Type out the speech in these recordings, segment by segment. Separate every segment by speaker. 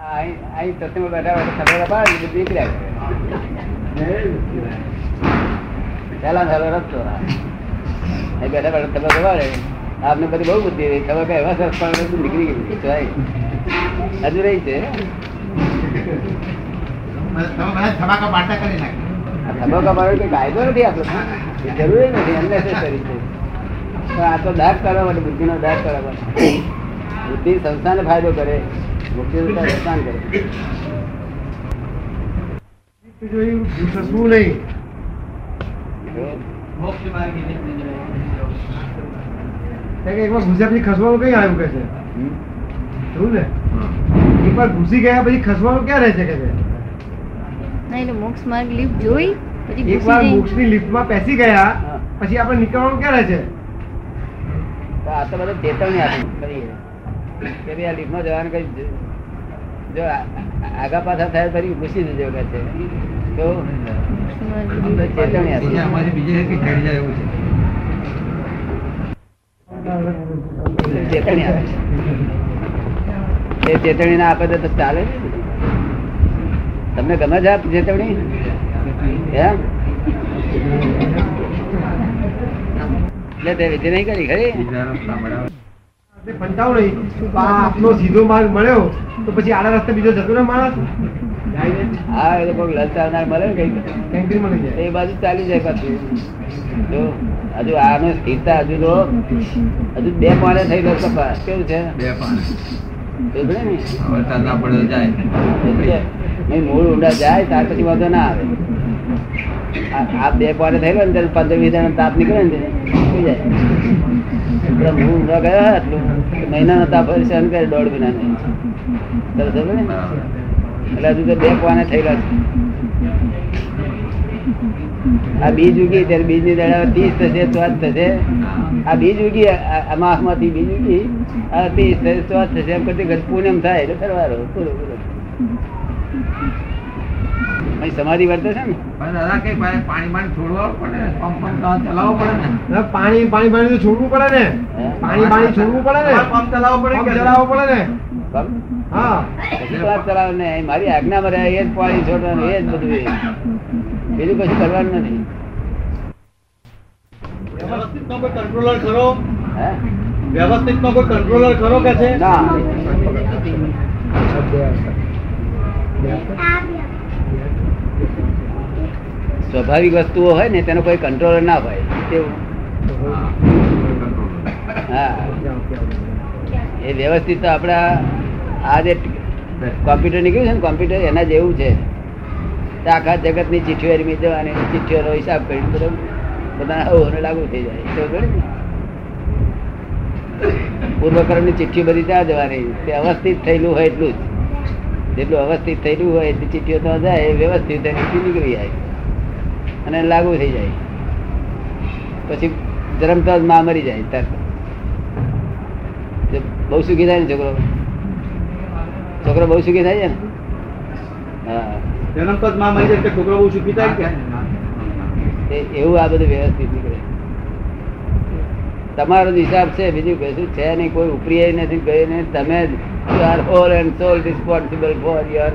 Speaker 1: અહીં સત્સંગમાં બેઠા બેઠા ખબર પાડે બધું નીકળ્યા કરે. સારો રસ્તો બેઠા બેઠા ખબર પાડે. આપને બધી બહુ બુદ્ધિ રહી. ખબર કે એવા સરસ પણ નીકળી તો હજુ રહી છે. ધબકા મારો કોઈ કાયદો નથી આપણો જરૂરી નથી અનનેસેસરી છે. આ તો દાખ કરવા માટે બુદ્ધિનો દાગ કરવા બુદ્ધિ સંસ્થાને ફાયદો કરે. મુક્તિ સંસ્થાન કરે
Speaker 2: જોયું નહીં
Speaker 3: મોક્ષ
Speaker 2: એકવાર ખસવાનું કઈ આવ્યું કે છે? ને એકવાર ઘૂસી ગયા પછી ખસવાનું ક્યાં રહે છે કે છે
Speaker 4: ના મોક્ષ માર્ગ લિફ્ટ જોઈ પછી
Speaker 2: એકવાર
Speaker 4: જઈ.
Speaker 2: મોક્ષની લિફ્ટમાં પેસી ગયા પછી આપણે નીકળવાનું ક્યાં રહે છે?
Speaker 1: આ તો બધા ચેતવણી આપી કરીએ કે ભાઈ આ લીફમાં જવાનું કઈ જો આગા પાછા થાય ફરી ઘૂસી જજો કે છે. તો ચેતવણી
Speaker 3: અમારી બીજે એક ચડી જાય એવું છે.
Speaker 1: ચેતવણી આપે એ ચેતવણી ના આપે તો ચાલે? તમને ગમે છે ચેતવણી? એમ એટલે તે વિધિ નહીં કરી ખરી
Speaker 3: બીજા રસ્તા મળ્યા
Speaker 2: આપણે પંચાવ નહીં આપનો સીધો માર્ગ મળ્યો તો પછી આડા રસ્તે બીજો જતો ને માણસ.
Speaker 1: હા એ લોકો લલચાવનાર મળે ને કઈ
Speaker 2: મળી જાય.
Speaker 1: એ બાજુ ચાલી જાય પાછું. જો હજુ આનો સ્થિરતા હજુ તો હજુ બે પાણે થઈ ગયો કપાસ કેવું છે?
Speaker 3: બે
Speaker 1: પાણે
Speaker 3: વરસાદ ના. પડે જાય.
Speaker 1: મૂળ ઊંડા જાય ત્યાર પછી વાંધો ના આવે. આ બે થઈ ગયો ને પંદર વીસ જણા તાપ નીકળે ને એટલે મૂળ ગયો એટલું મહિનાનો તાપ સહન કરે, દોઢ મહિનાનો ને. એટલે હજુ તો બે પાને થયેલા છે. આ બીજ ઉગી, ત્યારે બીજની દડા ત્રીસ થશે સ્વાદ થશે. આ બીજ ઉગી, આ- આ માસમાંથી બીજ ઉગી, આ ત્રીસ થશે સ્વાદ થશે, એમ કરતી ઘર પૂનમ થાય, એટલે ફરવાનો પૂરું, પૂરો. અહીં સમાધિ વર્તે છે ને?
Speaker 3: દાદા કે પાણી પાણી છોડવા પડે ને પંપ પંપ ચલાવવો પડે ને?
Speaker 2: પાણી પાણી પાણી તો છોડવું પડે ને. પાણી પાણી છોડવું પડે ને.
Speaker 3: પંપ ચલાવવો પડે કે?
Speaker 2: ચલાવવો પડે ને? હા.
Speaker 1: ચલાવે ને મારી આજ્ઞામાં રહે એ જ પાણી છોડવાનું એ જ બધું બીજું કશું કરવાનું નથી.
Speaker 5: વ્યવસ્થિત નો કોઈ કંટ્રોલર ખરો?
Speaker 1: હે?
Speaker 5: વ્યવસ્થિત નો કોઈ કંટ્રોલર ખરો કે છે?
Speaker 1: ના. સ્વાભાવિક વસ્તુઓ હોય ને, તેનો કોઈ કંટ્રોલ ના હોય. કેવું? હા. એ વ્યવસ્થિત આપણા આ જે કોમ્પ્યુટર નીકળ્યું છે ને કોમ્પ્યુટર એના જેવું છે. આખા જગતની ચિઠ્ઠીઓ એની જવાની ચિઠ્ઠીઓનો હિસાબ કરી બધો લાગુ થઈ જાય. તો ખબર ને? ચિઠ્ઠી બધી ત્યાં જવાની. તે અવસ્થિત થયેલું હોય એટલું જ. જેટલું અવસ્થિત થયેલું હોય, એટલી ચિઠ્ઠીઓ તો જાય વ્યવસ્થિત નીકળી જાય. અને લાગુ થઈ જાય. પછી જન્મતા જ માં મરી જાય તરત. બહુ સુખી થાય ને છોકરો? છોકરો બહુ સુખી થાય છે ને? હા.
Speaker 5: જન્મતા જ માં મરી જાય છોકરો બહુ સુખી થાય કે?
Speaker 1: એવું આ બધું વ્યવસ્થિત નીકળે. તમારો હિસાબ છે બીજું કશું છે નહીં કોઈ ઉપરી નથી ગઈ નહીં. તમે you are whole and sole responsible for your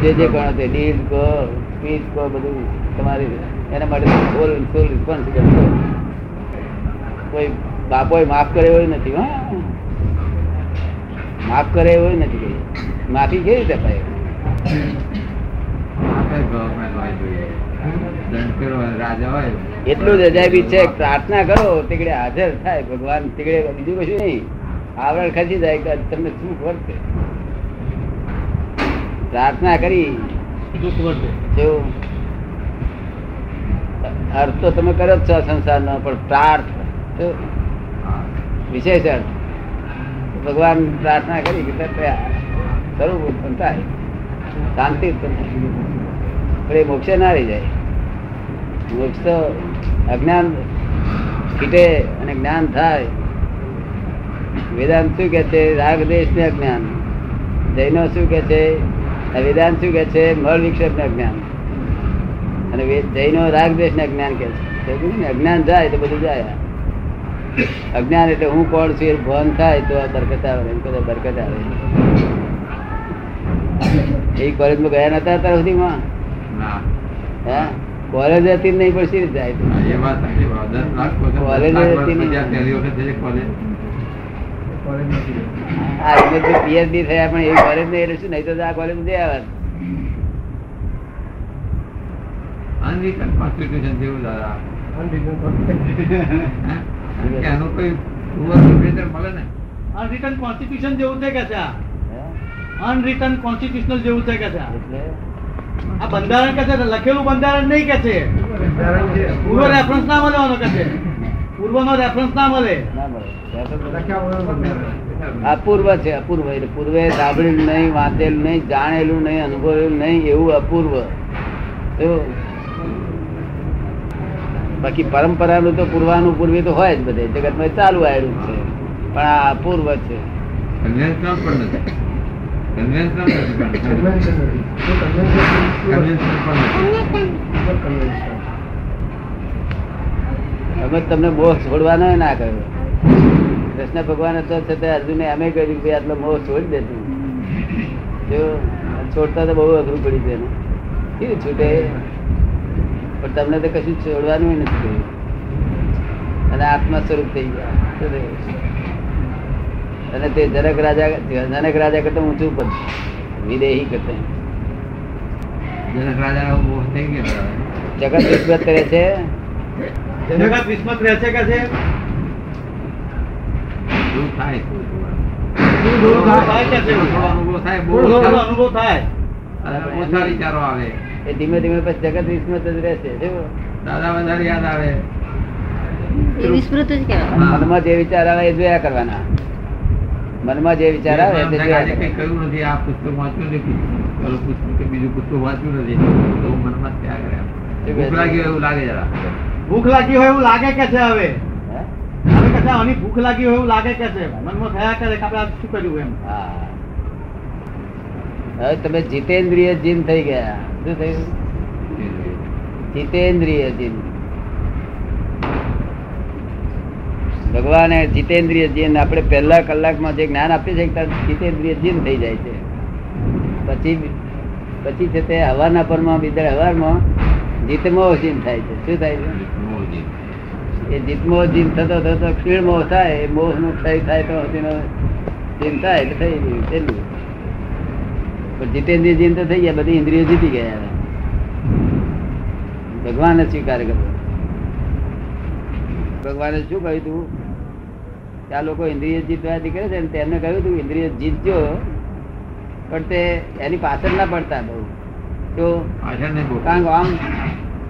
Speaker 1: જે જે ગણો તે ડીલ કો સ્પીચ કો બધું તમારી એના માટે ફૂલ ફૂલ રિસ્પોન્સિબલ છો કોઈ બાપોએ માફ કરે એવું નથી હા. માફ કરે એવું નથી માફી કેવી રીતે અપાય એટલું જ અજાયબી છે પ્રાર્થના કરો તીકડે હાજર થાય ભગવાન તીકડે બીજું કશું નહીં. આવરણ ખસી જાય તમને શું વર્તે પ્રાર્થના કરી. અર્થ તો તમે કરો જ છો સંસારનો પણ પ્રાર્થ વિશેષ અર્થ. ભગવાન પ્રાર્થના કરી કે સ્વરૂપ ઉત્પન્ન થાય. શાંતિ ઉત્પન્ન થાય. પણ એ મોક્ષે ના રહી જાય. મોક્ષ તો અજ્ઞાન કીટે અને જ્ઞાન થાય. વેદાંત શું કે છે? રાગ દેશ ને અજ્ઞાન. જૈનો શું કે છે? વેદાંત શું કે છે? મળ વિક્ષેપ ને અજ્ઞાન. અને જૈનો રાગ દેશ ને અજ્ઞાન કે છે. અજ્ઞાન જાય તો બધું જાય. અજ્ઞાન એટલે હું કોણ છું એ ભાન થાય તો આ બરકત આવે એમ કદાચ બરકત આવે. એ કોલેજમાં ગયા નતા અત્યાર સુધીમાં?
Speaker 3: ના.
Speaker 1: હે? કોલેજ હતી નહીં પણ સી જાય કોલેજ હતી
Speaker 3: વર્ષ
Speaker 1: ને.
Speaker 3: જ્યાં પહેલી વખત જઈએ કોલેજ.
Speaker 1: આ હિંમતભાઈ પીએચડી થયા પણ એ કોલેજ નહીં એટલે શું નહીં તો આ કોલેજ જઈ આવે
Speaker 3: જેવું દાદા. કોઈ મળે ને?
Speaker 5: અનરિટન કોન્સ્ટિટ્યુશન જેવું છે કે છે? અનરિટન કોન્સ્ટિટ્યુશનલ જેવું છે કે છે આ?
Speaker 1: એટલે?
Speaker 5: આ બંધારણ કે છે? લખેલું બંધારણ નહીં કે છે. પૂર્વ રેફરન્સ ના મળવાનો કે છે? પૂર્વનો રેફરન્સ ના મળે.
Speaker 1: અપૂર્વ છે અપૂર્વ. એટલે પૂર્વે સાંભળેલું નહીં વાંચેલું નહીં જાણેલું નહીં અનુભવેલું નહીં એવું અપૂર્વ. બાકી પરંપરાનું તો પૂર્વાનું પૂર્વી તો હોય જ બધે. જગતમાં ચાલુ આવેલું છે. પણ આ અપૂર્વ છે.
Speaker 3: કન્વેન્શનલ પણ નથી કન્વેન્શનલ નથી પણ
Speaker 2: Convention નથી. જો convention
Speaker 3: કન્વેન્શનલ પણ નથી
Speaker 2: pure convention.
Speaker 1: અમે તમને મોહ છોડવાનો ના કર્યો કૃષ્ણ ભગવાન તો છતાં અર્જુને અમે કહ્યું કે આટલો મોહ છોડી દેતું જો છોડતા તો બહુ અઘરું પડી એને. કેવું છૂટે? પણ તમને તો કશું છોડવાનું નથી અને આત્મા સ્વરૂપ થઈ ગયા. અને તે જનક રાજા જનક રાજા કરતા ઊંચું પણ વિદેહી કરતા.
Speaker 3: જનક રાજા
Speaker 1: જગત વિસ્મૃત કરે છે.
Speaker 5: જગત વિસ્મત રહે છે કે છે?
Speaker 3: થાય. થોડું થોડું.
Speaker 2: થોડું થોડું થાય.
Speaker 5: થાય કે છે?
Speaker 3: થોડો અનુભવ થાય બહુ
Speaker 5: થોડો થોડો
Speaker 3: ઓછા-
Speaker 5: અનુભવ થાય.
Speaker 3: અને ઓછા વિચારો આવે.
Speaker 1: એ ધીમે ધીમે પછી જગત વિસ્મૃત જ રહેશે
Speaker 3: દાદા વધારે યાદ આવે.
Speaker 4: એ વિસ્મૃત જ કહેવાય.
Speaker 3: હા.
Speaker 1: મનમાં જે વિચાર આવે એ જોયા કરવાના. મનમાં જે વિચાર આવે તે
Speaker 3: કઈ. કહ્યું નથી આ પુસ્તક વાંચ્યું નથી. પુસ્તક બીજું પુસ્તક વાંચ્યું નથી. તો મનમાં ત્યાગ ત્યાં કરે ભૂખ લાગી હોય એવું લાગે જરા.
Speaker 5: ભૂખ લાગી હોય એવું લાગે કે છે હવે? હવે કે આની ભૂખ લાગી હોય એવું લાગે કે છે? મનમાં થયા કરે કે આપણે શું કર્યું એમ?
Speaker 1: હવે તમે જીતેન્દ્રિય જીન થઈ ગયા. શું થયું? જીતેન્દ્રિય જીન. ભગવાને જીતેન્દ્રિય જીન આપણે પહેલા કલાકમાં જે જ્ઞાન આપીએ છીએ જીતેન્દ્રિય જીન થઈ જાય છે. પછી પછી છે તે હવાના પરમાં બીજા હવારમાં જીતમો જીન થાય છે. શું થાય છે? એ જીતમો જીત થતો થતો ક્ષીણ મોહ થાય એ મોહનું ક્ષય થાય તો તેનો જીન થાય એટલે થઈ ગયું છેલ્લું. પણ જીતેન્દ્રિય જીન તો થઈ ગયા બધી ઇન્દ્રિયો જીતી ગયા. ભગવાને સ્વીકાર કર્યો. ભગવાને શું કહ્યું તું? કે આ લોકો ઇન્દ્રિય જીતવા કરે છે તેમને કહ્યું તું ઇન્દ્રિય જીતજો પણ તે એની પાછળ ના પડતા બહુ. તો કારણ કે આમ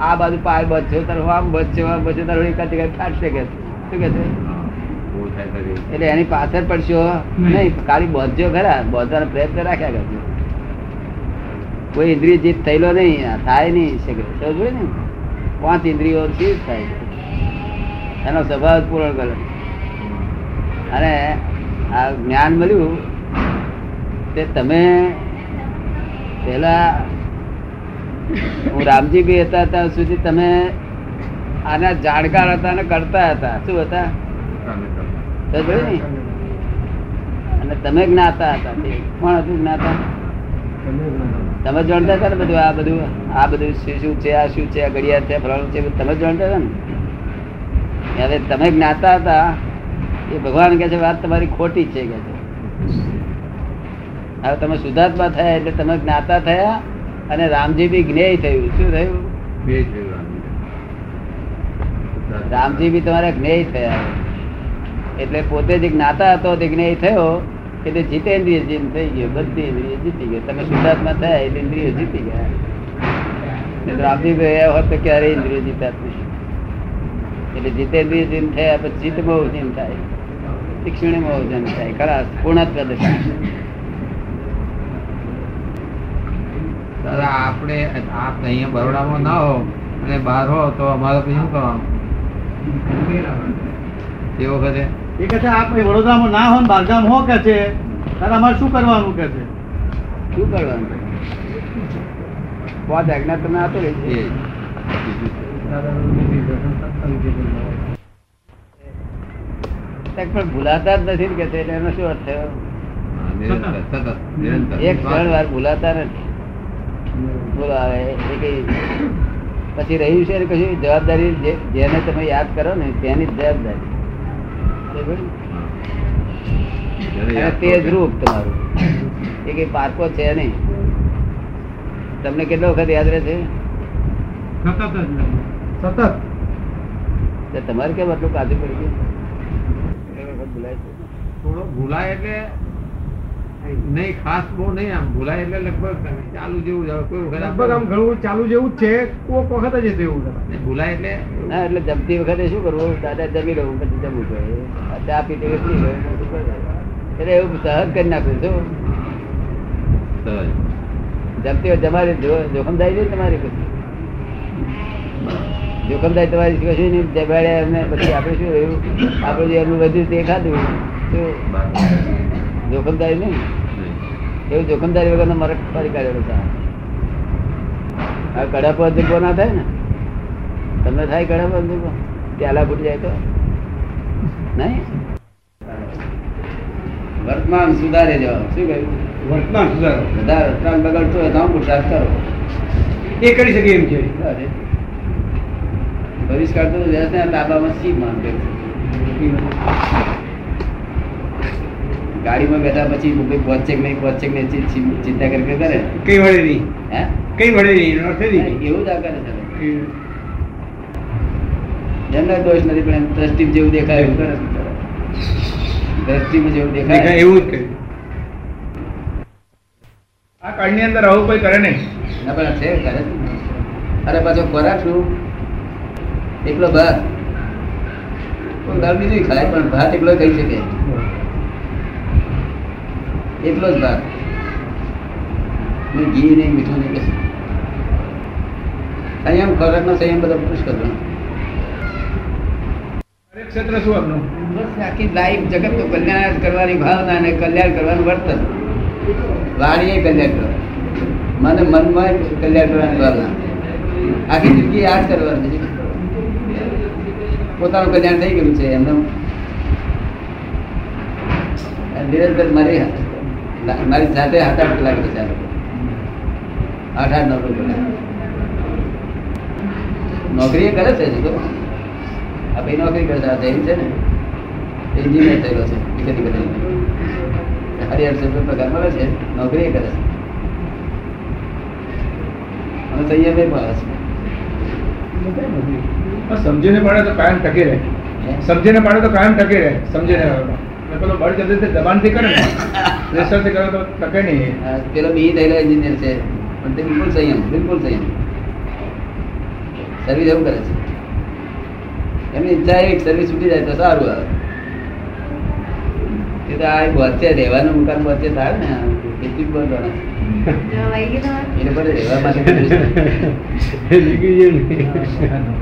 Speaker 1: આ બાજુ પાય બચો તરફ આમ બચો આમ બચો તરફ એક જગ્યાએ ફાટશે કે શું? કે છે. એટલે એની પાછળ પડશો? નહીં. ખાલી બોધજો ખરા. બોધવાનો પ્રયત્ન રાખ્યા કરજો. કોઈ ઇન્દ્રિય જીત થયેલો નહીં થાય નહીં શકે સમજ ને? પાંચ ઇન્દ્રિયો થી થાય. એનો સ્વભાવ પૂર્ણ કરે. અને આ જ્ઞાન મળ્યું તે તમે પેલા હું રામજી બી હતા ત્યાં સુધી તમે આના જાણકાર હતા અને કરતા હતા. શું હતા? અને તમે જ્ઞાતા હતા. કોણ હતું જ્ઞાતા? તમે જાણતા હતા ને બધું આ બધું? આ બધું શું શું છે, આ શું છે, આ ઘડિયાળ છે, ફલાણું છે તમે જાણતા હતા ને? હવે તમે જ્ઞાતા હતા. એ ભગવાન કહે છે, વાત તમારી ખોટી છે કે છે. હવે તમે સુધાર્થમાં થયા એટલે તમે જ્ઞાતા થયા અને રામજી બી જ્ઞેય થયું. શું થયું?
Speaker 3: રામજી.
Speaker 1: બી તમારા જ્ઞેય થયા. એટલે પોતે જે જ્ઞાતા હતો તે જ્ઞેય થયો એટલે જીતેન્દ્રિય જીન થઈ ગયો. બધી ઇન્દ્રિય જીતી ગયો. તમે શુદ્ધાત્મા થયા એટલે ઇન્દ્રિયો જીતી ગયા. રામજી ભાઈ હોત તો ક્યારેય ઇન્દ્રિયો જીતા એટલે જીતેન્દ્રિય જીન થયા પછી બહુ જીન થાય. તીક્ષ્ણમો જીન થાય. ખરા પૂર્ણત્વ દશા
Speaker 3: દાદા આપણે આપ અહીંયા બરોડામાં ના હો અને બહાર હો તો અમારે પછી શું કરવાનું? એ વખતે
Speaker 5: એ કે છે આપ વડોદરામાં ના હો ને બારગામ હો કે છે? ત્યારે અમારે શું કરવાનું કે છે?
Speaker 1: શું કરવાનું પાંચ આજ્ઞા તમે આપો
Speaker 3: જ.
Speaker 1: પણ ભૂલાતા જ નથી કે છે એનો શું અર્થ થયો? એક ક્ષણ વાર ભૂલાતા નથી. હવે એ કઈ પછી રહ્યું છે કશું જવાબદારી જેને તમે યાદ કરો ને તેની જવાબદારી બરાબર?
Speaker 3: જેને
Speaker 1: અને
Speaker 3: યાદ
Speaker 1: તે જ
Speaker 3: કરો.
Speaker 1: રૂપ તમારું એ કઈ પારકો છે નહીં તમને કેટલો વખત યાદ રહે છે
Speaker 2: સતત
Speaker 1: તમારે કેમ આટલું કાજુ પડી ગયું ભૂલાય છે?
Speaker 3: થોડો ભૂલાય એટલે નહીં ખાસ બહુ નહીં આમ ભૂલાય એટલે લગભગ ચાલુ જેવું જ કોઈ વખત
Speaker 2: લગભગ આમ ઘણું ચાલુ જેવું જ છે કોક વખત જ એવું
Speaker 3: ભૂલાય એટલે
Speaker 1: ના એટલે જમતી વખતે શું કરવું? દાદા જમી લઉં પછી જમવું જોઈએ. ચા પીતી વખતે. એટલે એવું સહજ કરી નાખ્યું
Speaker 3: છું.
Speaker 1: જમતી વખતે તમારી જો- જોખમદારી નહીં તમારી પછી જોખમદારી તમારી કશું નહીં જગાડે એમને પછી આપણે શું રહ્યું આપણે જે એમનું વધ્યું તે ખાધું. જોખમદારી નહીં. એવું જોખમદારી વગર મરક ફરી કાઢેલો આ કડા પર જુબો ના થાય ને? તમને થાય કડા પર જુબો પ્યાલા ફૂટી જાય તો? નહીં? વર્તમાન સુધારે જવા. શું કહ્યું?
Speaker 2: વર્તમાન સુધારો.
Speaker 1: બધા વર્તમાન બગડતો હોય તો પુરુષાર્થ કરો.
Speaker 2: એ કરી શકે એમ છે.
Speaker 1: ભવિષ્ય કાઢતો તો વ્યસ્ત ને ડાબામાં સી માન કરે છે. ગાડીમાં બેઠા પછી મુંબઈ પહોંચે કે નહીં પહોંચે કે નહીં ચિંતા કરી કરી
Speaker 2: કઈ વળે નહીં.
Speaker 1: હે?
Speaker 2: કઈ વળે નહીં.
Speaker 1: એવું જ આ કરે છે એમનો દોષ નથી પણ એમ દ્રષ્ટિ જેવું દેખાય એવું કરે. દ્રષ્ટિમાં જેવું
Speaker 2: દેખાય. એવું જ આ કાળની અંદર આવું કોઈ કરે નહીં.
Speaker 1: ના પણ છે કરે અરે પાછો ખોરાક શું? એકલો ભાત. દાળ બીજું ખાય પણ ભાત એકલો કહી શકે. એકલો જ ભાગ. ઘી નહીં મીઠું નહીં કશું સંયમ ખોરાક નો સંયમ બધા પુરુષ કરવાનો
Speaker 2: ક્ષેત્ર શું આપનું?
Speaker 1: બસ આખી લાઈફ જગત તો કલ્યાણ કરવાની ભાવના અને કલ્યાણ કરવાનું વર્તન વાણીએ કલ્યાણ મને મનમાં કલ્યાણ કરવાની ભાવના. આખી જિંદગી આ જ કરવાની પોતાનું કલ્યાણ થઈ ગયું છે એમને. નિરંતર મારી મારી સાથે આઠ આઠ કલાક છે લોકો. આઠ આઠ નવ કલાક. નોકરી કરે છે તો. આ ભાઈ નોકરી કરે છે આ જૈન છે ને. એન્જિનિયર થયેલો છે ટિકિટ બદલીને હરિહર રૂપિયા પગાર મળે છે નોકરી કરે છે. અને તૈયાર બે મળે છે.
Speaker 2: સમજીને પડે તો કાયમ ટકી રહે. સમજીને પડે તો કાયમ ટકી રહે સમજીને પાડે. અને પેલો દબાણથી કરે ને. પ્રેશરથી કરે તો ટકે નહીં.
Speaker 1: પેલો બી થયેલો એન્જિનિયર છે. પણ તે બિલકુલ સંયમ બિલકુલ સંયમ સર્વિસ એવું કરે છે. એમની ઈચ્છા એ સર્વિસ છૂટી જાય તો સારું આવે. એ તો આ વચ્ચે રહેવાનું મુકામ વચ્ચે થાય ને કેટલી જ બંધ એટલે પણ રહેવા માટે.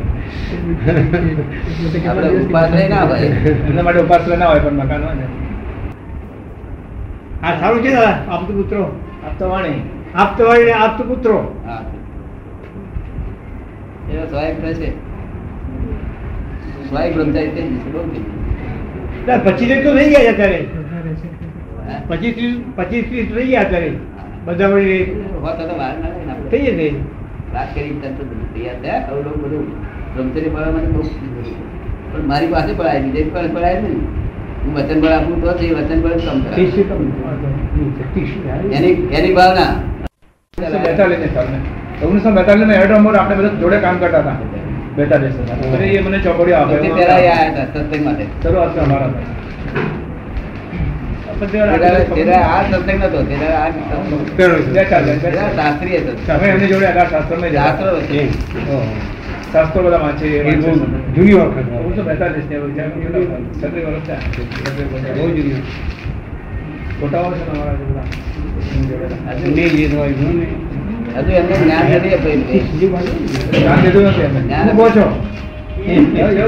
Speaker 1: આપણે ઉપાશ્રય ના હોય.
Speaker 2: એમના માટે ઉપાસના ના હોય પણ મકાન હોય ને. હા સારું છે દાદા આપતો પુત્રો. આપતો વાણી. આપતો વાણી આપતો પુત્રો.
Speaker 1: હા. એનો સ્વાયક થશે સ્વાયક બ્રહ્મચારી થઈ જશે બહુ થઈ ગયું.
Speaker 2: પચીસ તો થઈ ગયા અત્યારે. પચીસ પચીસ ત્રીસ થઈ ગયા અત્યારે. બધા વળી. થઈ જશે.
Speaker 1: વાત કરી તૈયાર થયા બધું. બ્રહ્મચર્ય પાડવા માટે બહુ પણ મારી પાસે પડાય બીજે પાસે પડાય ને હું વચન બળ આપું તો એ વચન બળ કમ એની એની ભાવના.
Speaker 2: ઓગણીસો બેતાલીસમાં એડો મોર આપણે બધા જોડે કામ કરતા હતા. બેતાલીસ એ મને ચોપડીઓ આપે.
Speaker 1: પહેલા હતા સત્સંગ માટે.
Speaker 2: શરૂઆત અમારા.
Speaker 1: શાસ્ત્રો.
Speaker 2: શાસ્ત્રો બધા વાંચે
Speaker 6: જૂની વખત.
Speaker 2: ઓગણીસો બેતાલીસ જ્યાં વર્ષ વર્ષ.
Speaker 6: બહુ જૂની.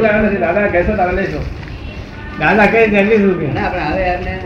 Speaker 2: લાગે નથી દાદા કહેશો તારે લઈશું દાદા કહે ત્યાં લઈશું કે?
Speaker 1: આપણે હવે એમને?